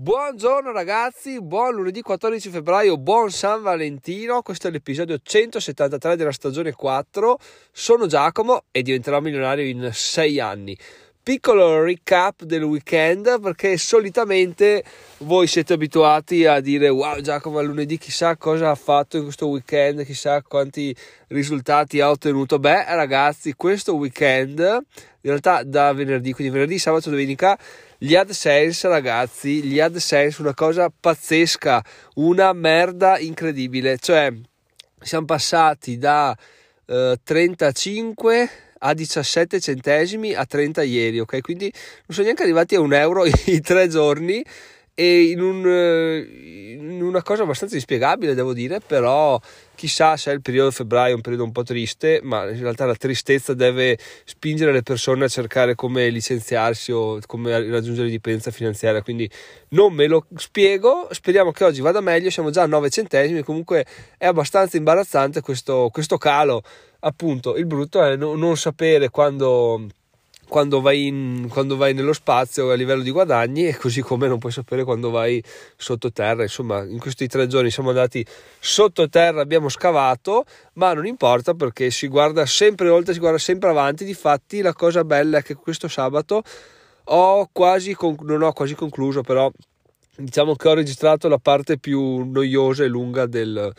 Buongiorno ragazzi, buon lunedì 14 febbraio, buon San Valentino, questo è l'episodio 173 della stagione 4, sono Giacomo e diventerò milionario in 6 anni. Piccolo recap del weekend perché solitamente voi siete abituati a dire wow Giacomo lunedì chissà cosa ha fatto in questo weekend, chissà quanti risultati ha ottenuto. Beh ragazzi questo weekend, in realtà da venerdì, quindi venerdì, sabato, domenica gli AdSense, ragazzi, gli AdSense, una cosa pazzesca, una merda incredibile. Cioè, siamo passati da eh, 35 a 17 centesimi a 30 ieri, ok? Quindi non sono neanche arrivati a un euro in tre giorni e in, un, eh, in, una cosa abbastanza inspiegabile devo dire però chissà se è il periodo febbraio un periodo un po' triste ma in realtà la tristezza deve spingere le persone a cercare come licenziarsi o come raggiungere l'indipendenza finanziaria. Quindi non me lo spiego. Speriamo che oggi vada meglio. Siamo già a 9 centesimi. Comunque è abbastanza imbarazzante questo, questo calo. Appunto il brutto è non sapere quando quando vai, in, quando vai nello spazio a livello di guadagni e così come non puoi sapere quando vai sottoterra. Insomma, in questi tre giorni siamo andati sottoterra, abbiamo scavato, ma non importa perché si guarda sempre oltre, si guarda sempre avanti. Difatti, la cosa bella è che questo sabato ho quasi, non ho quasi concluso, però diciamo che ho registrato la parte più noiosa e lunga del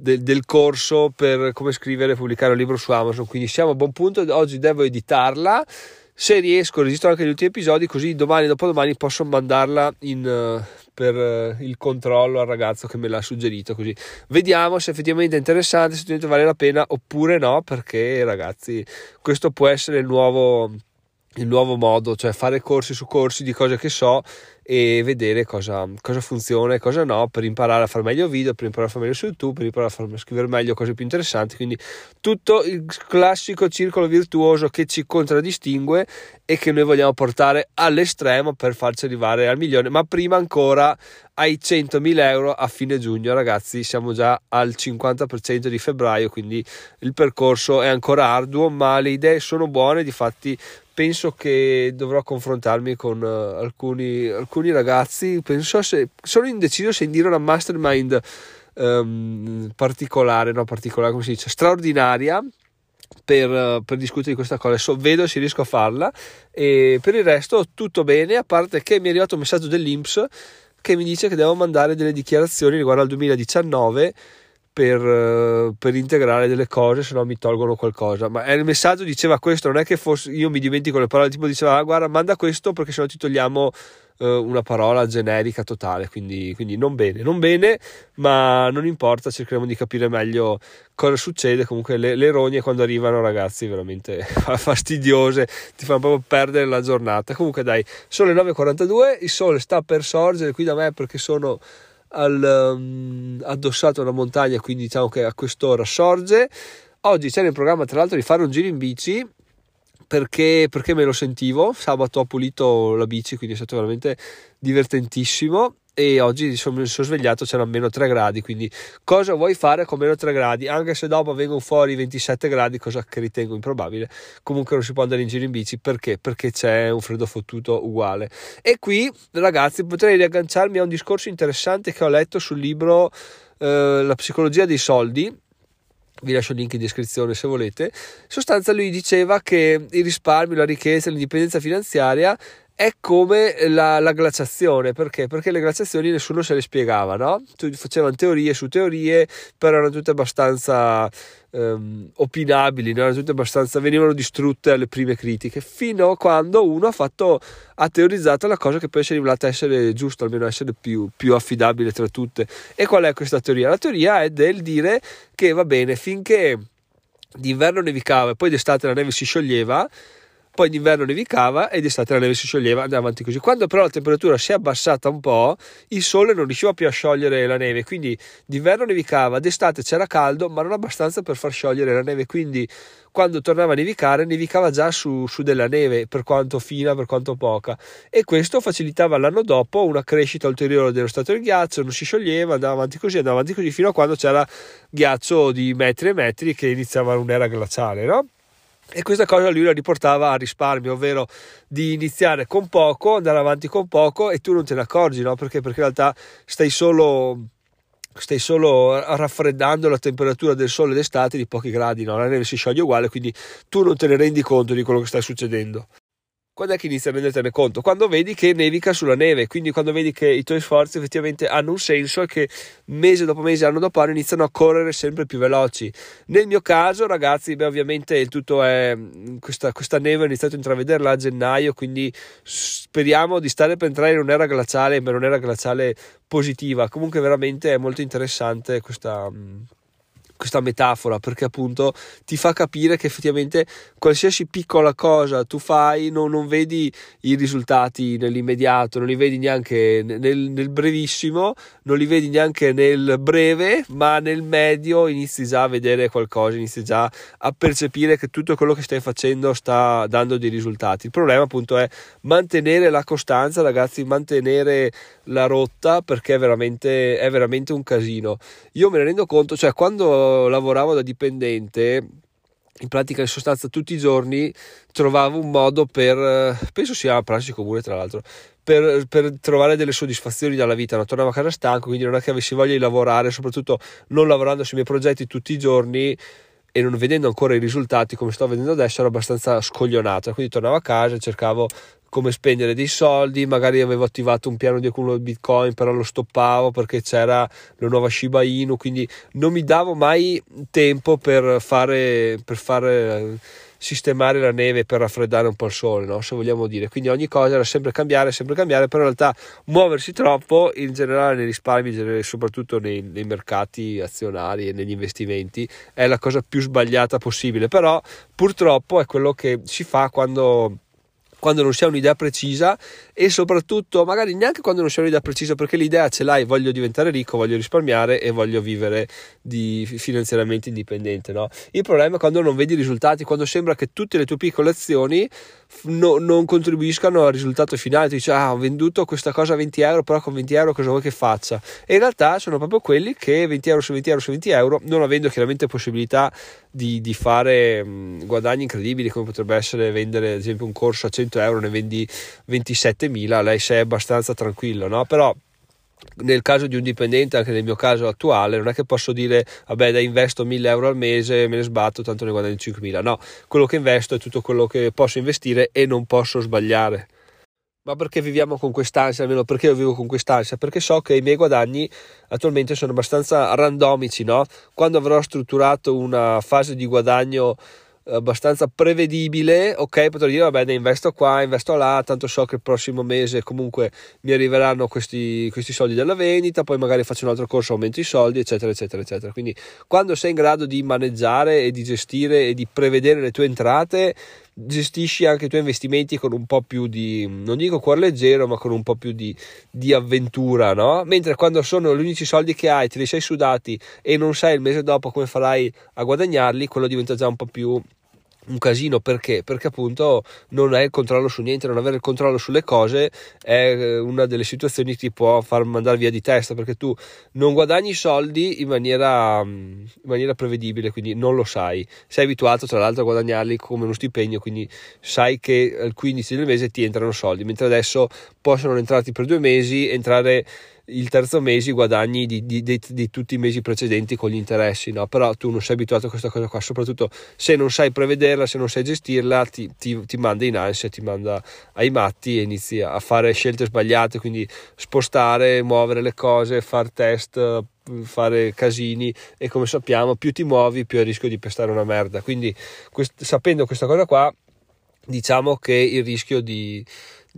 del, del, corso per come scrivere e pubblicare un libro su Amazon. Quindi siamo a buon punto. Oggi devo editarla. Se riesco, registro anche gli ultimi episodi, così domani dopodomani posso mandarla in, uh, per uh, il controllo al ragazzo che me l'ha suggerito. Così vediamo se effettivamente è interessante, se effettivamente vale la pena oppure no, perché ragazzi, questo può essere il nuovo il nuovo modo, cioè fare corsi su corsi di cose che so e vedere cosa, cosa funziona e cosa no per imparare a fare meglio video, per imparare a fare meglio su YouTube, per imparare a, far, a scrivere meglio cose più interessanti. Quindi tutto il classico circolo virtuoso che ci contraddistingue e che noi vogliamo portare all'estremo per farci arrivare al milione, ma prima ancora ai 100.000 euro a fine giugno. Ragazzi, siamo già al 50% di febbraio, quindi il percorso è ancora arduo, ma le idee sono buone, difatti penso che dovrò confrontarmi con uh, alcuni, alcuni, ragazzi. Penso se sono indeciso se indire una mastermind um, particolare, no, particolare, come si dice, straordinaria. Per, uh, per, discutere di questa cosa, so, vedo se riesco a farla e per il resto tutto bene, a parte che mi è arrivato un messaggio dell'Inps che mi dice che devo mandare delle dichiarazioni riguardo al 2019 per, eh, per, integrare delle cose, se no mi tolgono qualcosa. Ma il messaggio diceva questo, non è che fosse, io mi dimentico le parole, tipo diceva ah, guarda manda questo perché se no ti togliamo eh, una parola generica totale, quindi, quindi, non bene, non bene, ma non importa, cercheremo di capire meglio cosa succede. Comunque le, le rogne quando arrivano ragazzi veramente fastidiose, ti fanno proprio perdere la giornata. Comunque dai, sono le 9.42, il sole sta per sorgere qui da me perché sono al, um, addossato a una montagna, quindi diciamo che a quest'ora sorge. Oggi c'è nel programma tra l'altro di fare un giro in bici perché, perché me lo sentivo, sabato ho pulito la bici, quindi è stato veramente divertentissimo. E oggi sono, sono svegliato c'erano meno 3 gradi quindi cosa vuoi fare con meno 3 gradi? Anche se dopo vengono fuori 27 gradi cosa che ritengo improbabile comunque non si può andare in giro in bici. Perché? Perché c'è un freddo fottuto uguale. E qui ragazzi potrei riagganciarmi a un discorso interessante che ho letto sul libro eh, La psicologia dei soldi vi lascio il link in descrizione se volete. In sostanza lui diceva che il risparmio, la ricchezza, l'indipendenza finanziaria è come la, la, glaciazione, perché? Perché le glaciazioni nessuno se le spiegava, no? Facevano teorie su teorie, però erano tutte abbastanza um, opinabili, no? erano tutte abbastanza, venivano distrutte alle prime critiche, fino a quando uno ha fatto, ha teorizzato la cosa che poi si è rivelata essere giusta, almeno essere più, più affidabile tra tutte. E qual è questa teoria? La teoria è del dire che va bene, finché d'inverno nevicava e poi d'estate la neve si scioglieva, poi d'inverno nevicava e d'estate la neve si scioglieva, andava avanti così. Quando però la temperatura si è abbassata un po', il sole non riusciva più a sciogliere la neve, quindi d'inverno nevicava, d'estate c'era caldo, ma non abbastanza per far sciogliere la neve, quindi quando tornava a nevicare, nevicava già su, su della neve, per quanto fina, per quanto poca, e questo facilitava l'anno dopo una crescita ulteriore dello stato del ghiaccio, non si scioglieva, andava avanti così, andava avanti così, fino a quando c'era ghiaccio di metri e metri che iniziava un'era glaciale, no? E questa cosa lui la riportava a risparmio, ovvero di iniziare con poco, andare avanti con poco e tu non te ne accorgi, no? Perché? Perché in realtà stai solo stai solo raffreddando la temperatura del sole d'estate di pochi gradi, no? la neve si scioglie uguale, quindi tu non te ne rendi conto di quello che sta succedendo quando è che inizi a rendertene conto? Quando vedi che nevica sulla neve, quindi quando vedi che i tuoi sforzi effettivamente hanno un senso e che mese dopo mese, anno dopo anno iniziano a correre sempre più veloci. Nel mio caso, ragazzi, beh, ovviamente tutto è questa, questa neve ho iniziato a intravederla a gennaio, quindi speriamo di stare per entrare in un'era glaciale, ma un'era glaciale positiva. Comunque veramente è molto interessante questa questa metafora perché appunto ti fa capire che effettivamente qualsiasi piccola cosa tu fai non, non vedi i risultati nell'immediato, non li vedi neanche nel, nel, brevissimo, non li vedi neanche nel breve, ma nel medio inizi già a vedere qualcosa, inizi già a percepire che tutto quello che stai facendo sta dando dei risultati. Il problema appunto è mantenere la costanza, ragazzi, mantenere la rotta perché è veramente, è veramente un casino. Io me ne rendo conto, cioè quando lavoravo da dipendente, in pratica in sostanza tutti i giorni trovavo un modo per, penso sia a pranzo comune tra l'altro, per, per, trovare delle soddisfazioni dalla vita. No? Tornavo a casa stanco, quindi non è che avessi voglia di lavorare, soprattutto non lavorando sui miei progetti tutti i giorni e non vedendo ancora i risultati come sto vedendo adesso ero abbastanza scoglionato quindi tornavo a casa e cercavo come spendere dei soldi, magari avevo attivato un piano di accumulo di bitcoin, però lo stoppavo perché c'era la nuova Shiba Inu, quindi non mi davo mai tempo per fare, per fare sistemare la neve per raffreddare un po' il sole, no? se vogliamo dire. Quindi ogni cosa era sempre cambiare, sempre cambiare, però in realtà muoversi troppo in generale nei risparmi, soprattutto nei, nei mercati azionari e negli investimenti, è la cosa più sbagliata possibile. Però purtroppo è quello che si fa quando quando non si ha un'idea precisa e soprattutto magari neanche quando non si ha un'idea precisa perché l'idea ce l'hai, voglio diventare ricco, voglio risparmiare e voglio vivere di finanziariamente indipendente. No? Il problema è quando non vedi i risultati, quando sembra che tutte le tue piccole azioni no, non contribuiscano al risultato finale. Tu dici, ah, ho venduto questa cosa a 20 euro, però con 20 euro cosa vuoi che faccia? E in realtà sono proprio quelli che 20 euro su 20 euro su 20 euro, non avendo chiaramente possibilità di, di fare mh, guadagni incredibili, come potrebbe essere vendere ad esempio un corso a 100 euro, ne vendi 27.000, lei sei abbastanza tranquillo, no? Però nel caso di un dipendente, anche nel mio caso attuale, non è che posso dire vabbè dai investo 1000 euro al mese, me ne sbatto, tanto ne guadagno 5000. No, quello che investo è tutto quello che posso investire e non posso sbagliare. Ma perché viviamo con quest'ansia? Almeno perché io vivo con quest'ansia? Perché so che i miei guadagni attualmente sono abbastanza randomici, no? Quando avrò strutturato una fase di guadagno abbastanza prevedibile, ok, potrei dire vabbè ne investo qua, investo là, tanto so che il prossimo mese comunque mi arriveranno questi, questi soldi della vendita, poi magari faccio un altro corso, aumento i soldi, eccetera, eccetera, eccetera. Quindi quando sei in grado di maneggiare e di gestire e di prevedere le tue entrate, gestisci anche i tuoi investimenti con un po' più di, non dico cuore leggero, ma con un po' più di, di, avventura, no? Mentre quando sono gli unici soldi che hai, te li sei sudati e non sai il mese dopo come farai a guadagnarli, quello diventa già un po' più un casino perché? Perché appunto non hai il controllo su niente, non avere il controllo sulle cose è eh, una delle situazioni che ti può far mandare via di testa perché tu non guadagni soldi in maniera, mm, in maniera prevedibile, quindi non lo sai. Sei abituato tra l'altro a guadagnarli come uno stipendio, quindi sai che al 15 del mese ti entrano soldi, mentre adesso possono entrarti per due mesi, entrare il terzo mese i guadagni di, di, di, di, tutti i mesi precedenti con gli interessi, no? però tu non sei abituato a questa cosa qua, soprattutto se non sai prevederla, se non sai gestirla, ti, ti, ti manda in ansia, ti manda ai matti e inizi a fare scelte sbagliate, quindi spostare, muovere le cose, fare test, fare casini e come sappiamo più ti muovi più hai rischio di pestare una merda, quindi quest- sapendo questa cosa qua diciamo che il rischio di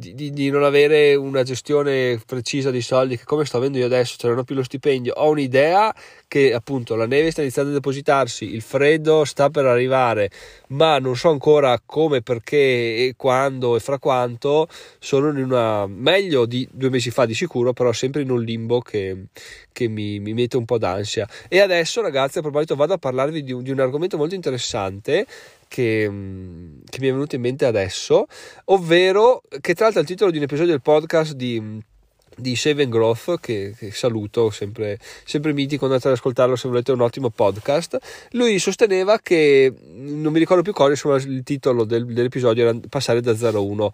di, di, di, non avere una gestione precisa di soldi che come sto avendo io adesso, cioè non ho più lo stipendio, ho un'idea che appunto la neve sta iniziando a depositarsi, il freddo sta per arrivare, ma non so ancora come, perché e quando e fra quanto, sono in una meglio di due mesi fa di sicuro, però sempre in un limbo che, che mi, mi, mette un po' d'ansia. E adesso ragazzi a proposito vado a parlarvi di un, di un argomento molto interessante che, che mi è venuto in mente adesso, ovvero che tra l'altro è il titolo di un episodio del podcast di di Shaven Growth che, che, saluto sempre, sempre mitico andate ad ascoltarlo se volete un ottimo podcast. Lui sosteneva che non mi ricordo più cosa insomma il titolo del, dell'episodio era passare da 0 a 1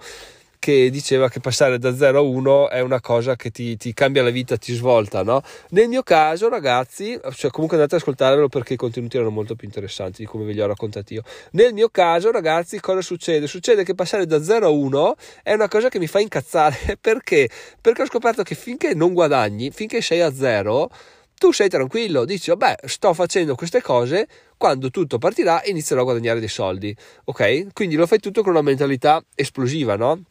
che diceva che passare da 0 a 1 è una cosa che ti, ti, cambia la vita, ti svolta, no? Nel mio caso, ragazzi, cioè comunque andate ad ascoltarlo perché i contenuti erano molto più interessanti di come ve li ho raccontati io. Nel mio caso, ragazzi, cosa succede? Succede che passare da 0 a 1 è una cosa che mi fa incazzare perché? Perché ho scoperto che finché non guadagni, finché sei a 0, tu sei tranquillo, dici vabbè sto facendo queste cose, quando tutto partirà inizierò a guadagnare dei soldi, ok? Quindi lo fai tutto con una mentalità esplosiva, no?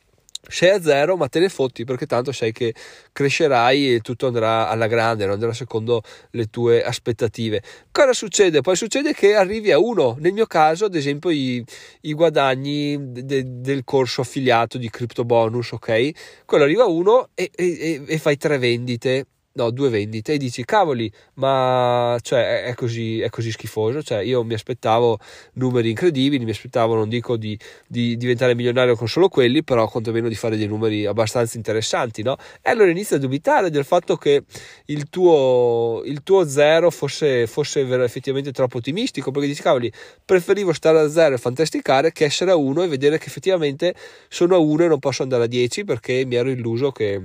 Sei a zero ma te ne fotti perché tanto sai che crescerai e tutto andrà alla grande, non andrà secondo le tue aspettative. Cosa succede? Poi succede che arrivi a uno, nel mio caso ad esempio i, i guadagni de, del corso affiliato di Crypto Bonus, ok? Quello arriva a uno e, e, e fai tre vendite no, due vendite e dici cavoli, ma cioè, è, così, è così schifoso. Cioè, io mi aspettavo numeri incredibili, mi aspettavo, non dico di, di, diventare milionario con solo quelli, però quantomeno di fare dei numeri abbastanza interessanti, no? E allora inizio a dubitare del fatto che il tuo, il tuo zero fosse, fosse effettivamente troppo ottimistico, perché dici cavoli, preferivo stare a zero e fantasticare che essere a uno e vedere che effettivamente sono a uno e non posso andare a 10 perché mi ero illuso che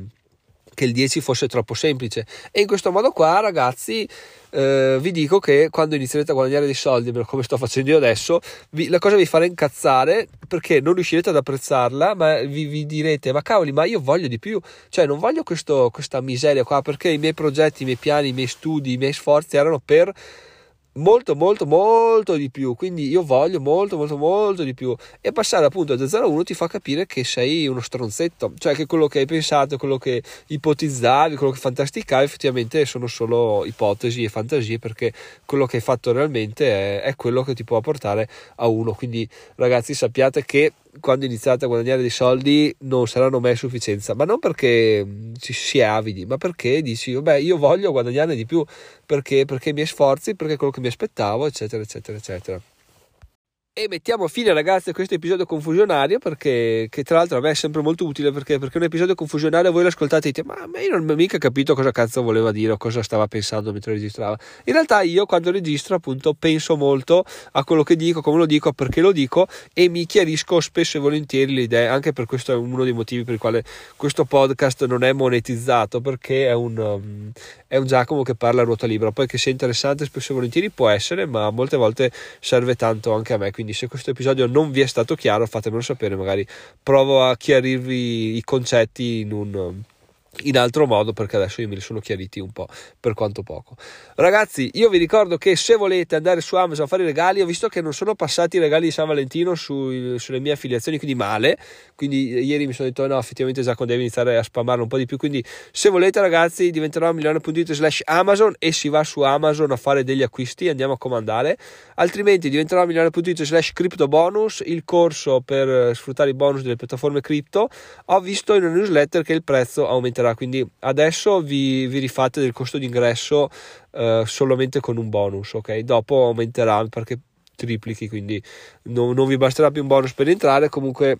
che il 10 fosse troppo semplice. E in questo modo qua ragazzi eh, vi dico che quando inizierete a guadagnare dei soldi come sto facendo io adesso vi, la cosa vi farà incazzare perché non riuscirete ad apprezzarla ma vi, vi, direte ma cavoli ma io voglio di più. Cioè non voglio questo, questa miseria qua perché i miei progetti i miei piani i miei studi i miei sforzi erano per molto molto molto di più. Quindi io voglio molto molto molto di più. E passare appunto da 0 a 1 ti fa capire che sei uno stronzetto. Cioè che quello che hai pensato quello che ipotizzavi quello che fantasticavi effettivamente sono solo ipotesi e fantasie perché quello che hai fatto realmente è, è quello che ti può portare a uno. Quindi ragazzi sappiate che quando iniziate a guadagnare dei soldi non saranno mai a sufficienza, ma non perché ci si è avidi, ma perché dici, vabbè, io voglio guadagnare di più, perché? Perché i miei sforzi, perché quello che mi aspettavo, eccetera, eccetera, eccetera. E mettiamo fine ragazzi a questo episodio confusionario perché tra l'altro a me è sempre molto utile perché, perché un episodio confusionario voi lo ascoltate e dite ma, io non ho mica capito cosa cazzo voleva dire o cosa stava pensando mentre registrava. In realtà io quando registro appunto penso molto a quello che dico, come lo dico, perché lo dico e mi chiarisco spesso e volentieri le idee. Anche per questo è uno dei motivi per il quale questo podcast non è monetizzato perché è un, um, è un Giacomo che parla a ruota libera. Poi che sia interessante spesso e volentieri può essere ma molte volte serve tanto anche a me. Quindi quindi se questo episodio non vi è stato chiaro fatemelo sapere, magari provo a chiarirvi i concetti in un in altro modo perché adesso io me li sono chiariti un po' per quanto poco. Ragazzi io vi ricordo che se volete andare su Amazon a fare i regali ho visto che non sono passati i regali di San Valentino su, sulle mie affiliazioni quindi male. Quindi ieri mi sono detto no effettivamente Zacco deve iniziare a spammarlo un po' di più. Quindi se volete ragazzi diventerò milione.it slash Amazon e si va su Amazon a fare degli acquisti andiamo a comandare. Altrimenti diventerò milione.it slash crypto bonus il corso per sfruttare i bonus delle piattaforme cripto. Ho visto in una newsletter che il prezzo aumenterà aumenterà. Quindi adesso vi, vi rifate del costo d'ingresso eh, solamente con un bonus, ok? Dopo aumenterà perché triplichi, quindi non, non vi basterà più un bonus per entrare. Comunque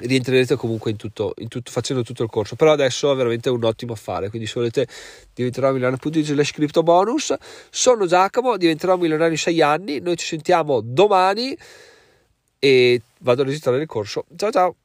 rientrerete comunque in tutto, in tutto, facendo tutto il corso però adesso è veramente un ottimo affare quindi se volete diventerò milionario.it slash crypto bonus sono Giacomo diventerò milionario in 6 anni noi ci sentiamo domani e vado a registrare il corso ciao ciao